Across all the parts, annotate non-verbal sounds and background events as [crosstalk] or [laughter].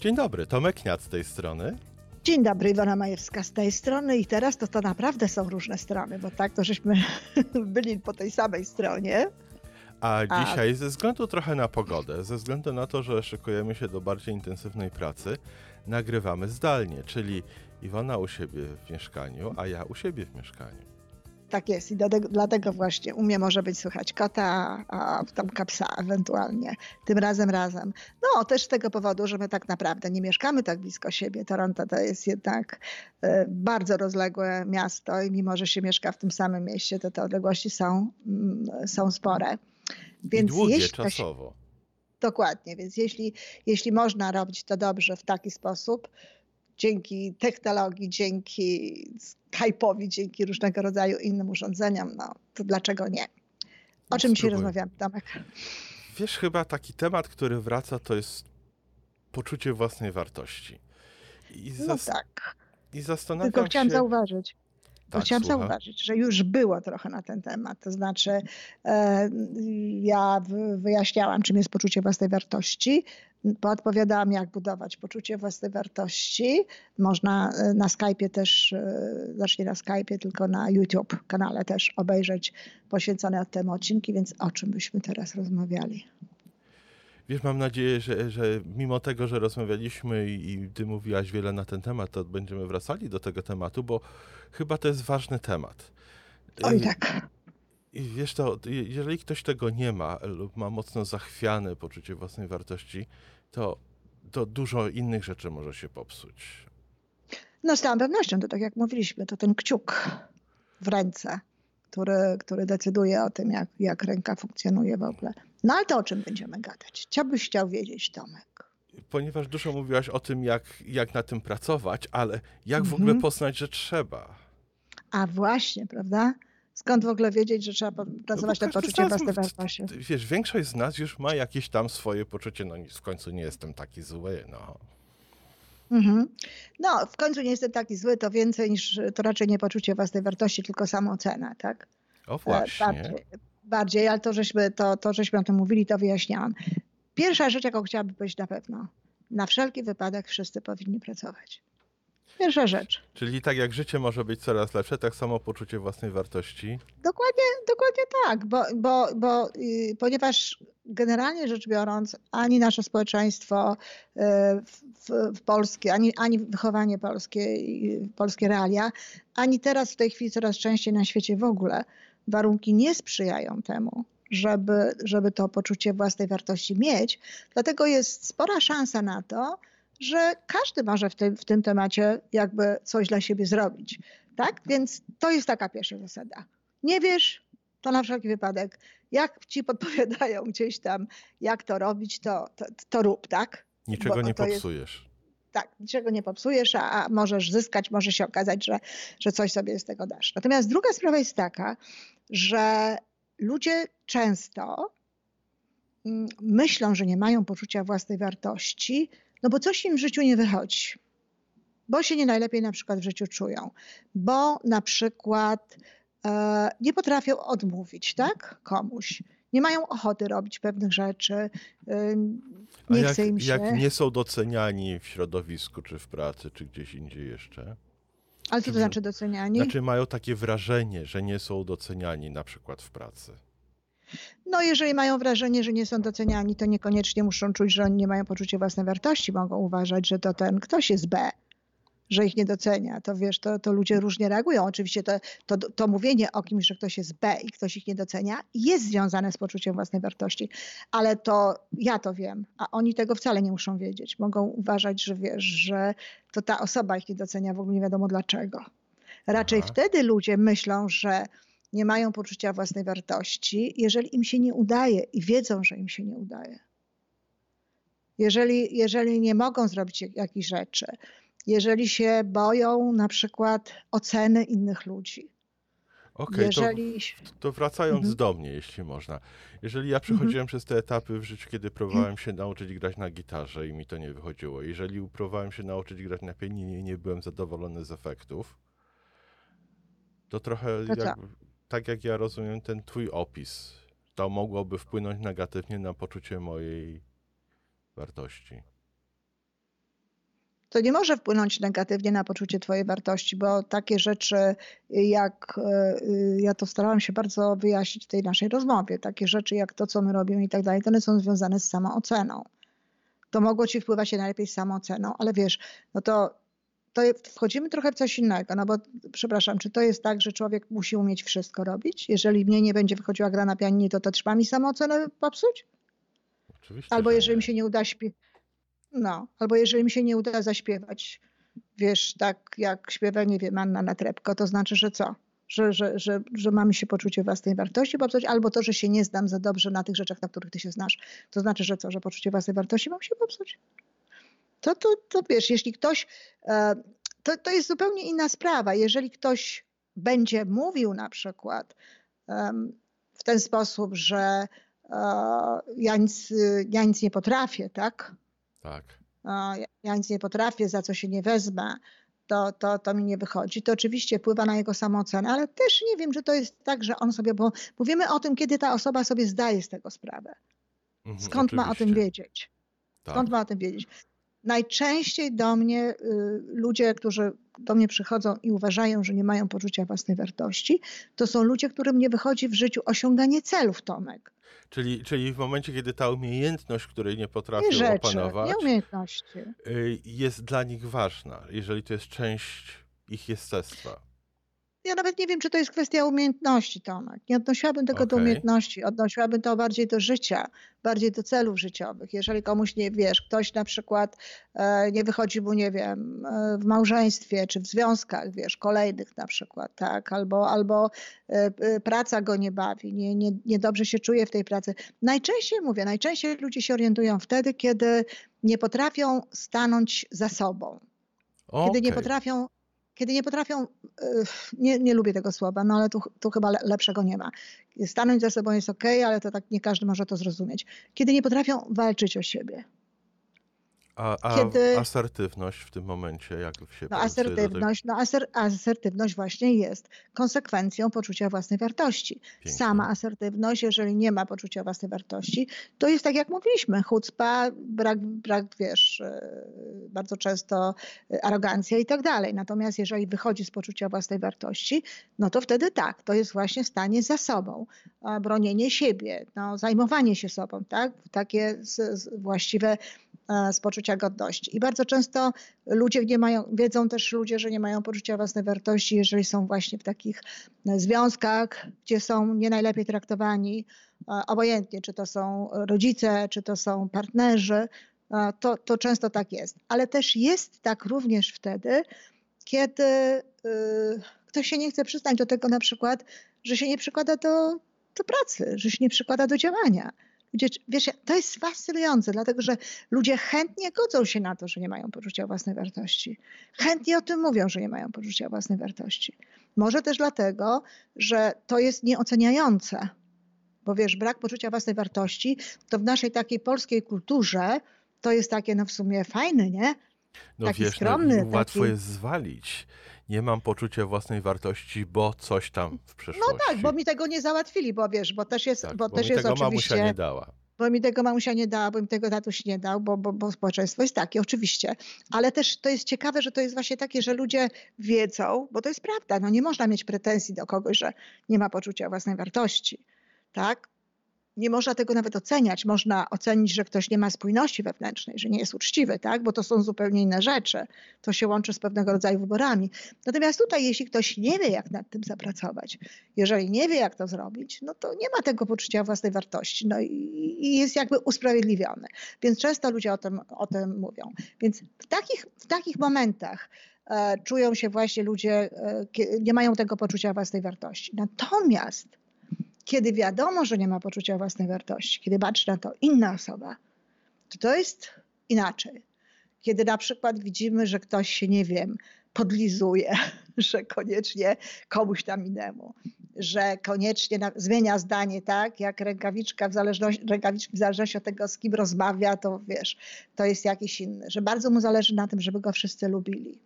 Dzień dobry, Tomek Kniat z tej strony. Dzień dobry, Iwona Majewska z tej strony i teraz to, to naprawdę są różne strony, bo tak to żeśmy [laughs] byli po tej samej stronie. A dzisiaj ze względu trochę na pogodę, ze względu na to, że szykujemy się do bardziej intensywnej pracy, nagrywamy zdalnie, czyli Iwona u siebie w mieszkaniu, a ja u siebie w mieszkaniu. Tak jest i dlatego, dlatego właśnie u mnie może być słychać kota, a tam kapsa ewentualnie, tym razem razem. No też z tego powodu, że my tak naprawdę nie mieszkamy tak blisko siebie. Toronto to jest jednak e, bardzo rozległe miasto i mimo, że się mieszka w tym samym mieście, to te odległości są, mm, są spore. Więc I długie czasowo. Dokładnie, więc jeśli, jeśli można robić to dobrze w taki sposób, dzięki technologii, dzięki Skype'owi, dzięki różnego rodzaju innym urządzeniom, no to dlaczego nie? O czym dzisiaj rozmawiamy, Tomek? Wiesz, chyba taki temat, który wraca, to jest poczucie własnej wartości. I no tak. I zastanawiam Tylko chciałam się... zauważyć, tak, chciałam słucham. zauważyć, że już było trochę na ten temat. To znaczy, e, ja wyjaśniałam, czym jest poczucie własnej wartości. Podpowiadałam, jak budować poczucie własnej wartości. Można e, na Skype'ie też, e, znacznie na Skype'ie, tylko na YouTube kanale też obejrzeć poświęcone temu odcinki, więc o czym byśmy teraz rozmawiali? Wiesz, mam nadzieję, że, że mimo tego, że rozmawialiśmy i, i ty mówiłaś wiele na ten temat, to będziemy wracali do tego tematu, bo chyba to jest ważny temat. Oj tak. I wiesz to, jeżeli ktoś tego nie ma lub ma mocno zachwiane poczucie własnej wartości, to, to dużo innych rzeczy może się popsuć. No z całą pewnością, to tak jak mówiliśmy, to ten kciuk w ręce, który, który decyduje o tym, jak, jak ręka funkcjonuje w ogóle. No ale to o czym będziemy gadać? Co byś chciał wiedzieć, Tomek? Ponieważ dużo mówiłaś o tym, jak, jak na tym pracować, ale jak w ogóle mhm. poznać, że trzeba? A właśnie, prawda? Skąd w ogóle wiedzieć, że trzeba pracować no nad poczuciem własnej wartości? Wiesz, większość z nas już ma jakieś tam swoje poczucie, no w końcu nie jestem taki zły, no. Mhm. No, w końcu nie jestem taki zły, to więcej niż, to raczej nie poczucie własnej wartości, tylko samoocena, tak? O właśnie. Bardziej, bardziej ale to żeśmy, to, to, żeśmy o tym mówili, to wyjaśniałam. Pierwsza rzecz, jaką chciałabym powiedzieć na pewno, na wszelki wypadek wszyscy powinni pracować. Pierwsza rzecz. Czyli tak jak życie może być coraz lepsze, tak samo poczucie własnej wartości? Dokładnie, dokładnie tak, bo, bo, bo yy, ponieważ generalnie rzecz biorąc, ani nasze społeczeństwo yy, w, w polskie, ani, ani wychowanie polskie, yy, polskie realia, ani teraz w tej chwili coraz częściej na świecie w ogóle warunki nie sprzyjają temu, żeby, żeby to poczucie własnej wartości mieć. Dlatego jest spora szansa na to, że każdy może w tym, w tym temacie jakby coś dla siebie zrobić. Tak? Więc to jest taka pierwsza zasada. Nie wiesz, to na wszelki wypadek, jak ci podpowiadają gdzieś tam, jak to robić, to, to, to rób, tak? Niczego Bo nie popsujesz. Jest, tak, niczego nie popsujesz, a, a, możesz zyskać, może się okazać, że, że coś sobie z tego dasz. Natomiast druga sprawa jest taka, że ludzie często mm, myślą, że nie mają poczucia własnej wartości, no bo coś im w życiu nie wychodzi. Bo się nie najlepiej na przykład w życiu czują, bo na przykład e, nie potrafią odmówić tak, komuś. Nie mają ochoty robić pewnych rzeczy, e, nie jak, chce im się. Jak nie są doceniani w środowisku, czy w pracy, czy gdzieś indziej jeszcze? Ale co to znaczy doceniani? Znaczy mają takie wrażenie, że nie są doceniani na przykład w pracy. No, jeżeli mają wrażenie, że nie są doceniani, to niekoniecznie muszą czuć, że oni nie mają poczucia własnej wartości. Mogą uważać, że to ten ktoś jest B, że ich nie docenia. To wiesz, to, to ludzie różnie reagują. Oczywiście to, to, to mówienie o kimś, że ktoś jest B i ktoś ich nie docenia, jest związane z poczuciem własnej wartości. Ale to ja to wiem, a oni tego wcale nie muszą wiedzieć. Mogą uważać, że wiesz, że to ta osoba ich nie docenia w ogóle nie wiadomo dlaczego. Raczej Aha. wtedy ludzie myślą, że nie mają poczucia własnej wartości, jeżeli im się nie udaje i wiedzą, że im się nie udaje. Jeżeli, jeżeli nie mogą zrobić jakichś rzeczy, jeżeli się boją na przykład oceny innych ludzi. Okej, okay, jeżeli... to, to, wracając mhm. do mnie, jeśli można. Jeżeli ja przechodziłem mhm. przez te etapy w życiu, kiedy próbowałem się nauczyć grać na gitarze i mi to nie wychodziło, jeżeli próbowałem się nauczyć grać na pianinie i nie byłem zadowolony z efektów, to trochę to jak, tak jak ja rozumiem ten twój opis, to mogłoby wpłynąć negatywnie na poczucie mojej wartości. To nie może wpłynąć negatywnie na poczucie twojej wartości, bo takie rzeczy, jak e, ja to starałam się bardzo wyjaśnić w tej naszej rozmowie, takie rzeczy jak to, co my robimy i tak dalej, to one są związane z samooceną. To mogło ci wpływać najlepiej z samooceną, ale wiesz, no to, to wchodzimy trochę w coś innego, no bo przepraszam, czy to jest tak, że człowiek musi umieć wszystko robić? Jeżeli mnie nie będzie wychodziła gra na pianinie, to to trzyma mi samoocenę popsuć? Oczywiście, Albo jeżeli mi się nie uda śpiewać no, albo jeżeli mi się nie uda zaśpiewać, wiesz, tak jak śpiewa, nie wiem, Anna Natrepko, to znaczy, że co? Że, że, że, że mamy się poczucie własnej wartości popsuć, albo to, że się nie znam za dobrze na tych rzeczach, na których ty się znasz. To znaczy, że co? Że poczucie własnej wartości mam się popsuć? To, to, to wiesz, jeśli ktoś, e, to, to jest zupełnie inna sprawa. Jeżeli ktoś będzie mówił na przykład w ten sposób, że e, ja nic, ja nic nie potrafię, tak? Tak. ja nic nie potrafię, za co się nie wezmę, to, to, to mi nie wychodzi. To oczywiście wpływa na jego samoocenę, ale też nie wiem, czy to jest tak, że on sobie, bo mówimy o tym, kiedy ta osoba sobie zdaje z tego sprawę. Mhm, Skąd ma o tym wiedzieć? Skąd tak. ma o tym wiedzieć? Najczęściej do mnie y, ludzie, którzy do mnie przychodzą i uważają, że nie mają poczucia własnej wartości, to są ludzie, którym nie wychodzi w życiu osiąganie celów, Tomek. Czyli, czyli w momencie, kiedy ta umiejętność, której nie potrafią nie rzeczy, opanować, nie umiejętności. Y, jest dla nich ważna, jeżeli to jest część ich jestestwa ja nawet nie wiem, czy to jest kwestia umiejętności, Tomek. Nie odnosiłabym tego okay. do umiejętności, odnosiłabym to bardziej do życia, bardziej do celów życiowych. Jeżeli komuś nie wiesz, ktoś na przykład e, nie wychodzi mu, nie wiem, e, w małżeństwie czy w związkach, wiesz, kolejnych na przykład, tak, albo, albo e, praca go nie bawi, nie, nie, niedobrze się czuje w tej pracy. Najczęściej mówię, najczęściej ludzie się orientują wtedy, kiedy nie potrafią stanąć za sobą. Okay. Kiedy nie potrafią kiedy nie potrafią, nie, nie lubię tego słowa, no ale tu, tu chyba lepszego nie ma. Stanąć za sobą jest ok, ale to tak nie każdy może to zrozumieć. Kiedy nie potrafią walczyć o siebie. A, a Kiedy... asertywność w tym momencie, jak się no, asertywność, no aser, asertywność właśnie jest konsekwencją poczucia własnej wartości. Pięknie. Sama asertywność, jeżeli nie ma poczucia własnej wartości, to jest tak jak mówiliśmy, chucpa, brak, brak wiesz, e, bardzo często e, arogancja i tak dalej. Natomiast jeżeli wychodzi z poczucia własnej wartości, no to wtedy tak, to jest właśnie stanie za sobą, bronienie siebie, no, zajmowanie się sobą, tak? Takie właściwe z poczucia godności. I bardzo często ludzie nie mają, wiedzą też ludzie, że nie mają poczucia własnej wartości, jeżeli są właśnie w takich e, związkach, gdzie są nie najlepiej traktowani, e, obojętnie czy to są rodzice, czy to są partnerzy, to, to często tak jest. Ale też jest tak również wtedy, kiedy ktoś się nie chce przyznać do tego na przykład, że się nie przykłada do, do pracy, że się nie przykłada do działania wiesz, to jest fascynujące, dlatego że ludzie chętnie godzą się na to, że nie mają poczucia własnej wartości. Chętnie o tym mówią, że nie mają poczucia własnej wartości. Może też dlatego, że to jest nieoceniające. Bo wiesz, brak poczucia własnej wartości to w naszej takiej polskiej kulturze to jest takie no w sumie fajne, nie? No taki wiesz, no, skromny. No, łatwo taki... jest zwalić nie mam poczucia własnej wartości, bo coś tam w przeszłości. No tak, bo mi tego nie załatwili, bo wiesz, bo też jest, tak, bo, bo też mi jest tego oczywiście... mamusia nie dała. Bo mi tego mamusia nie dała, bo mi tego tatuś nie dał, bo, bo, bo społeczeństwo jest takie, oczywiście. Ale też to jest ciekawe, że to jest właśnie takie, że ludzie wiedzą, bo to jest prawda, no nie można mieć pretensji do kogoś, że nie ma poczucia własnej wartości. Tak? Nie można tego nawet oceniać. Można ocenić, że ktoś nie ma spójności wewnętrznej, że nie jest uczciwy, tak? bo to są zupełnie inne rzeczy. To się łączy z pewnego rodzaju wyborami. Natomiast tutaj, jeśli ktoś nie wie, jak nad tym zapracować, jeżeli nie wie, jak to zrobić, no to nie ma tego poczucia własnej wartości no i, i jest jakby usprawiedliwiony. Więc często ludzie o tym, o tym mówią. Więc w takich, w takich momentach e, czują się właśnie ludzie, e, nie mają tego poczucia własnej wartości. Natomiast kiedy wiadomo, że nie ma poczucia własnej wartości, kiedy patrzy na to inna osoba, to to jest inaczej. Kiedy na przykład widzimy, że ktoś się, nie wiem, podlizuje, [laughs] że koniecznie komuś tam innemu, że koniecznie na, zmienia zdanie, tak, jak rękawiczka w, zależności, rękawiczki w zależności od tego, z kim rozmawia, to wiesz, to jest jakiś inny, że bardzo mu zależy na tym, żeby go wszyscy lubili.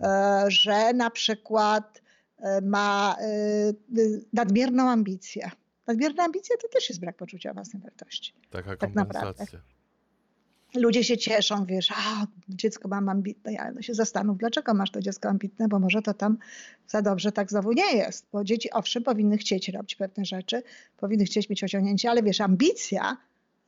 E, że na przykład ma e, nadmierną ambicję. Nadmierna ambicja to też jest brak poczucia własnej wartości. Taka tak kompensacja. Tak ludzie się cieszą, wiesz, a dziecko mam ambitne, ja no się zastanów, dlaczego masz to dziecko ambitne, bo może to tam za dobrze tak znowu nie jest, bo dzieci owszem powinny chcieć robić pewne rzeczy, powinny chcieć mieć osiągnięcie, ale wiesz, ambicja,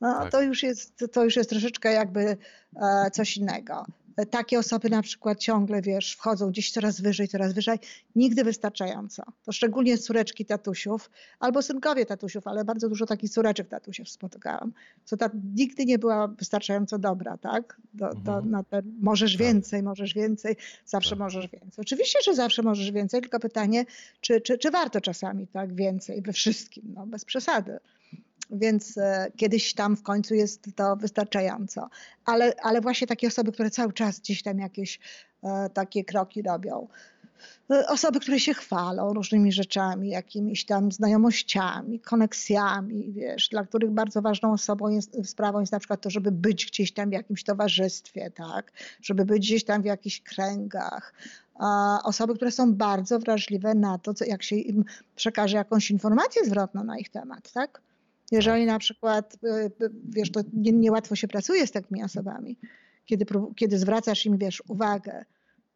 no tak. to, już jest, to już jest troszeczkę jakby e, coś innego takie osoby na przykład ciągle, wiesz, wchodzą gdzieś coraz wyżej, coraz wyżej, nigdy wystarczająco. To szczególnie córeczki tatusiów albo synkowie tatusiów, ale bardzo dużo takich córeczek tatusiów spotykałam, co ta nigdy nie była wystarczająco dobra, tak? Do, do, mhm. na te, możesz tak. więcej, możesz więcej, zawsze tak. możesz więcej. Oczywiście, że zawsze możesz więcej, tylko pytanie, czy, czy, czy warto czasami tak więcej we wszystkim, no bez przesady więc e, kiedyś tam w końcu jest to wystarczająco. Ale, ale właśnie takie osoby, które cały czas gdzieś tam jakieś e, takie kroki robią. E, osoby, które się chwalą różnymi rzeczami, jakimiś tam znajomościami, koneksjami, wiesz, dla których bardzo ważną osobą jest, sprawą jest na przykład to, żeby być gdzieś tam w jakimś towarzystwie, tak, żeby być gdzieś tam w jakichś kręgach. Osoby, które są bardzo wrażliwe na to, co, jak się im przekaże jakąś informację zwrotną na ich temat, tak? Jeżeli na przykład, y, wiesz, to niełatwo nie się pracuje z takimi osobami, kiedy, kiedy zwracasz im, wiesz, uwagę,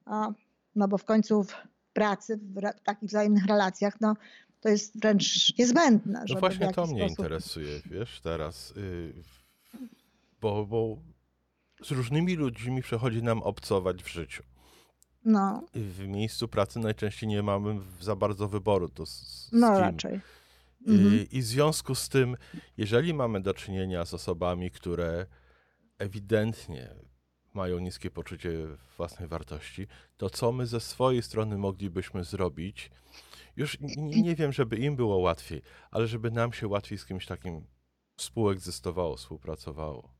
a, no bo w końcu w pracy, w takich wzajemnych relacjach, no to jest wręcz niezbędne. No właśnie to mnie sposób... interesuje, wiesz, teraz, yy, bo, bo z różnymi ludźmi przychodzi nam obcować w życiu. No. W miejscu pracy najczęściej nie mamy za bardzo wyboru. To z, z no kim, raczej. Mhm. I w związku z tym, jeżeli mamy do czynienia z osobami, które ewidentnie mają niskie poczucie własnej wartości, to co my ze swojej strony moglibyśmy zrobić? Już nie, nie wiem, żeby im było łatwiej, ale żeby nam się łatwiej z kimś takim współegzystowało, współpracowało.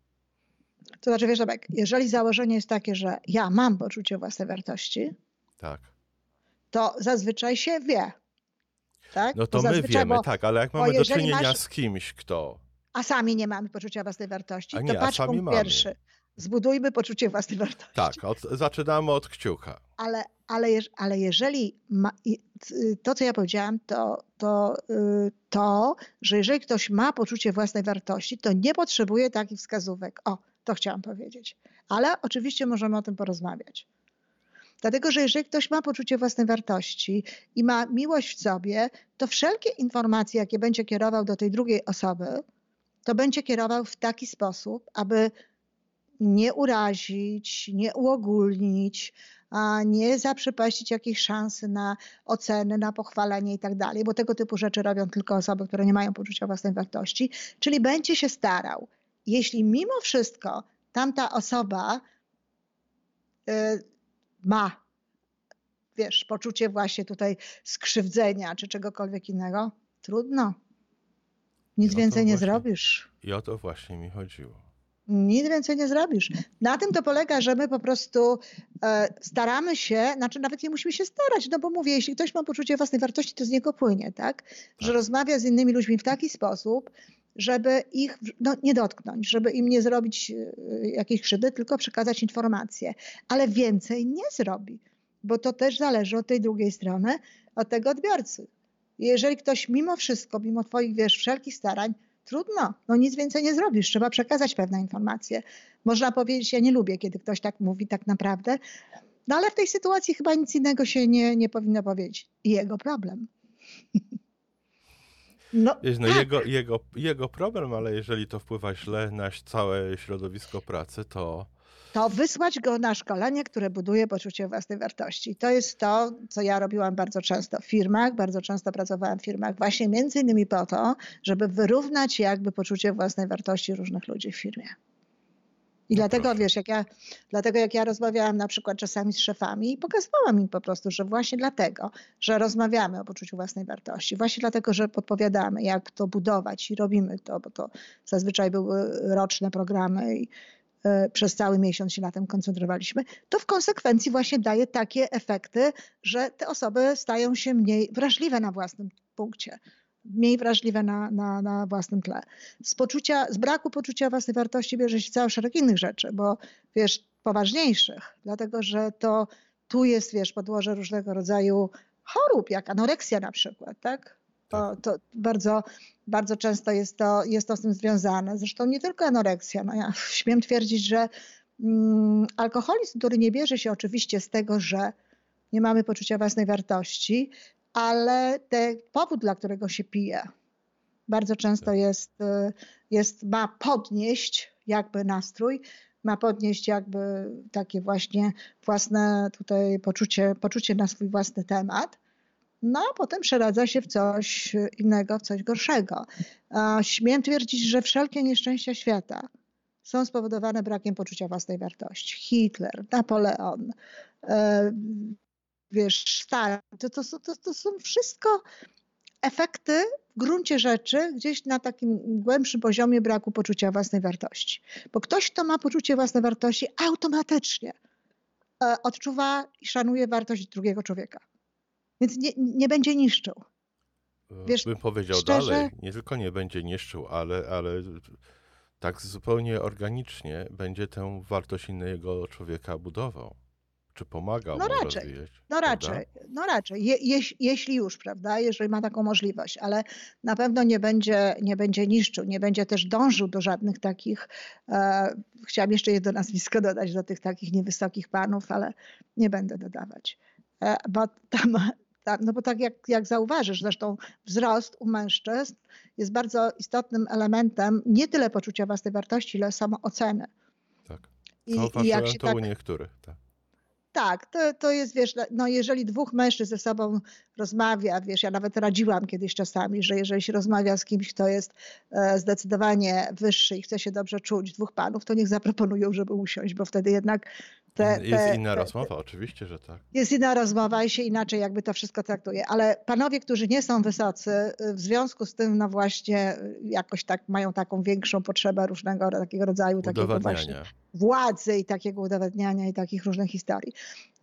To znaczy, wiesz, Rebek, jeżeli założenie jest takie, że ja mam poczucie własnej wartości, tak. to zazwyczaj się wie, tak? No to my wiemy, bo, tak, ale jak mamy do czynienia masz... z kimś, kto... A sami nie mamy poczucia własnej wartości, a nie, to patrz punkt mamy. pierwszy. Zbudujmy poczucie własnej wartości. Tak, od, zaczynamy od kciuka. Ale, ale, ale jeżeli ma, to, co ja powiedziałam, to, to, y, to, że jeżeli ktoś ma poczucie własnej wartości, to nie potrzebuje takich wskazówek. O, to chciałam powiedzieć. Ale oczywiście możemy o tym porozmawiać. Dlatego, że jeżeli ktoś ma poczucie własnej wartości i ma miłość w sobie, to wszelkie informacje, jakie będzie kierował do tej drugiej osoby, to będzie kierował w taki sposób, aby nie urazić, nie uogólnić, a nie zaprzepaścić jakiejś szansy na oceny, na pochwalenie i tak dalej, bo tego typu rzeczy robią tylko osoby, które nie mają poczucia własnej wartości, czyli będzie się starał. Jeśli mimo wszystko tamta osoba y, ma, wiesz, poczucie właśnie tutaj skrzywdzenia czy czegokolwiek innego, trudno. Nic więcej właśnie, nie zrobisz. I o to właśnie mi chodziło. Nic więcej nie zrobisz. Na tym to polega, że my po prostu e, staramy się, znaczy nawet nie musimy się starać, no bo mówię, jeśli ktoś ma poczucie własnej wartości, to z niego płynie, tak? Że tak. rozmawia z innymi ludźmi w taki sposób, żeby ich no, nie dotknąć, żeby im nie zrobić e, jakiejś krzywdy, tylko przekazać informacje. Ale więcej nie zrobi, bo to też zależy od tej drugiej strony, od tego odbiorcy. Jeżeli ktoś mimo wszystko, mimo twoich, wiesz, wszelkich starań, trudno, no nic więcej nie zrobisz, trzeba przekazać pewne informacje. Można powiedzieć, ja nie lubię, kiedy ktoś tak mówi tak naprawdę, no ale w tej sytuacji chyba nic innego się nie, nie powinno powiedzieć. Jego problem. [laughs] No, no tak. jego, jego, jego problem, ale jeżeli to wpływa źle na całe środowisko pracy, to. To wysłać go na szkolenie, które buduje poczucie własnej wartości. To jest to, co ja robiłam bardzo często w firmach. Bardzo często pracowałam w firmach właśnie między innymi po to, żeby wyrównać jakby poczucie własnej wartości różnych ludzi w firmie. I no dlatego, proszę. wiesz, jak ja, dlatego jak ja rozmawiałam na przykład czasami z szefami, pokazywałam im po prostu, że właśnie dlatego, że rozmawiamy o poczuciu własnej wartości, właśnie dlatego, że podpowiadamy, jak to budować i robimy to, bo to zazwyczaj były roczne programy i y, przez cały miesiąc się na tym koncentrowaliśmy, to w konsekwencji właśnie daje takie efekty, że te osoby stają się mniej wrażliwe na własnym punkcie mniej wrażliwe na, na, na własnym tle. Z, poczucia, z braku poczucia własnej wartości bierze się cały szereg innych rzeczy, bo wiesz, poważniejszych, dlatego że to tu jest, wiesz, podłoże różnego rodzaju chorób, jak anoreksja na przykład, tak? tak. to bardzo, bardzo często jest to, jest to z tym związane. Zresztą nie tylko anoreksja. No ja [laughs] śmiem twierdzić, że mm, alkoholizm, który nie bierze się oczywiście z tego, że nie mamy poczucia własnej wartości, ale ten powód, dla którego się pije, bardzo często tak. jest, y, jest, ma podnieść jakby nastrój, ma podnieść jakby takie właśnie własne tutaj poczucie, poczucie na swój własny temat. No a potem przeradza się w coś innego, w coś gorszego. Śmiem twierdzić, że wszelkie nieszczęścia świata są spowodowane brakiem poczucia własnej wartości. Hitler, Napoleon, e, wiesz, Stalin, to, to, to, to są wszystko efekty w gruncie rzeczy gdzieś na takim głębszym poziomie braku poczucia własnej wartości. Bo ktoś, kto ma poczucie własnej wartości, automatycznie e, odczuwa i szanuje wartość drugiego człowieka. Więc nie, nie będzie niszczył. E, Wiesz, Bym powiedział szczerze... dalej, nie tylko nie będzie niszczył, ale, ale tak zupełnie organicznie będzie tę wartość innego człowieka budował. Czy pomagał no raczej, rozwijać? No prawda? raczej, no raczej. Je, je, jeśli już, prawda, jeżeli ma taką możliwość, ale na pewno nie będzie, nie będzie niszczył, nie będzie też dążył do żadnych takich, e, chciałam jeszcze jedno nazwisko dodać do tych takich niewysokich panów, ale nie będę dodawać. E, bo tam, no bo tak jak, jak zauważysz, zresztą wzrost u mężczyzn jest bardzo istotnym elementem nie tyle poczucia własnej wartości, ile samooceny. Tak. I, i jak się to tak, u niektórych. Tak. Tak, to, to jest, wiesz, no jeżeli dwóch mężczyzn ze sobą rozmawia, wiesz, ja nawet radziłam kiedyś czasami, że jeżeli się rozmawia z kimś, kto jest e, zdecydowanie wyższy i chce się dobrze czuć, dwóch panów, to niech zaproponują, żeby usiąść, bo wtedy jednak te, te, jest inna te, rozmowa, oczywiście, że tak. Jest inna rozmowa i się inaczej jakby to wszystko traktuje. Ale panowie, którzy nie są wysocy, w związku z tym, no właśnie, jakoś tak mają taką większą potrzebę różnego takiego rodzaju takiego właśnie władzy i takiego udowadniania i takich różnych historii.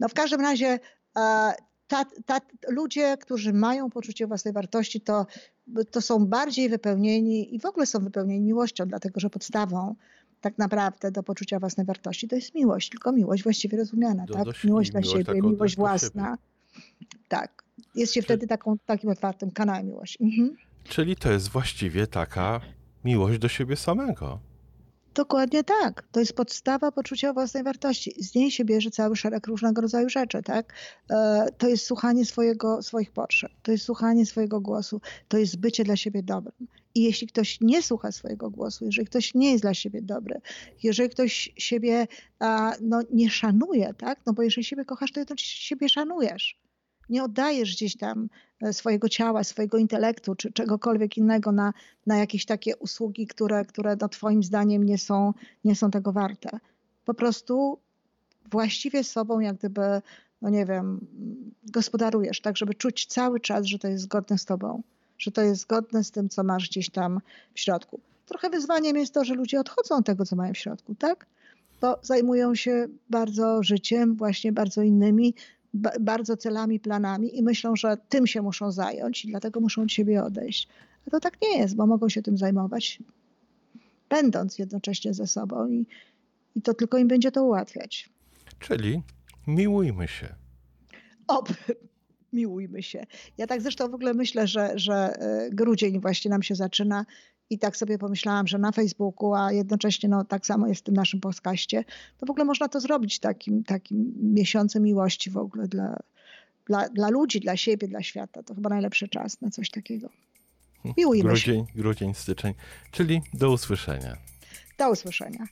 No w każdym razie e, ta, ta, ludzie, którzy mają poczucie własnej wartości, to, to są bardziej wypełnieni i w ogóle są wypełnieni miłością, dlatego że podstawą tak naprawdę do poczucia własnej wartości to jest miłość, tylko miłość właściwie rozumiana, do, tak? Do miłość dla miłość siebie, miłość własna. Tak. Jest się wtedy taką, takim otwartym kanałem miłości. Mhm. Czyli to jest właściwie taka miłość do siebie samego. Dokładnie tak. To jest podstawa poczucia własnej wartości. Z niej się bierze cały szereg różnego rodzaju rzeczy, tak? E, to jest słuchanie swojego, swoich potrzeb, to jest słuchanie swojego głosu, to jest bycie dla siebie dobrym. I jeśli ktoś nie słucha swojego głosu, jeżeli ktoś nie jest dla siebie dobry, jeżeli ktoś siebie no, nie szanuje, tak? No bo jeżeli siebie kochasz, to jednocześnie siebie szanujesz nie oddajesz gdzieś tam e, swojego ciała, swojego intelektu czy czegokolwiek innego na, na jakieś takie usługi, które, które no twoim zdaniem nie są, nie są tego warte. Po prostu właściwie sobą jak gdyby, no nie wiem, gospodarujesz, tak żeby czuć cały czas, że to jest zgodne z tobą, że to jest zgodne z tym, co masz gdzieś tam w środku. Trochę wyzwaniem jest to, że ludzie odchodzą od tego, co mają w środku, tak? Bo zajmują się bardzo życiem, właśnie bardzo innymi, bardzo celami, planami i myślą, że tym się muszą zająć i dlatego muszą od siebie odejść. A to tak nie jest, bo mogą się tym zajmować, będąc jednocześnie ze sobą i, i to tylko im będzie to ułatwiać. Czyli miłujmy się. Oby, miłujmy się. Ja tak zresztą w ogóle myślę, że, że e, grudzień właśnie nam się zaczyna i tak sobie pomyślałam, że na Facebooku, a jednocześnie no, tak samo jest w tym naszym podcaście, to w ogóle można to zrobić takim, takim miesiącem miłości w ogóle dla, dla, dla ludzi, dla siebie, dla świata. To chyba najlepszy czas na coś takiego. Miłujmy grudzień, się. Grudzień, styczeń, czyli do usłyszenia. Do usłyszenia.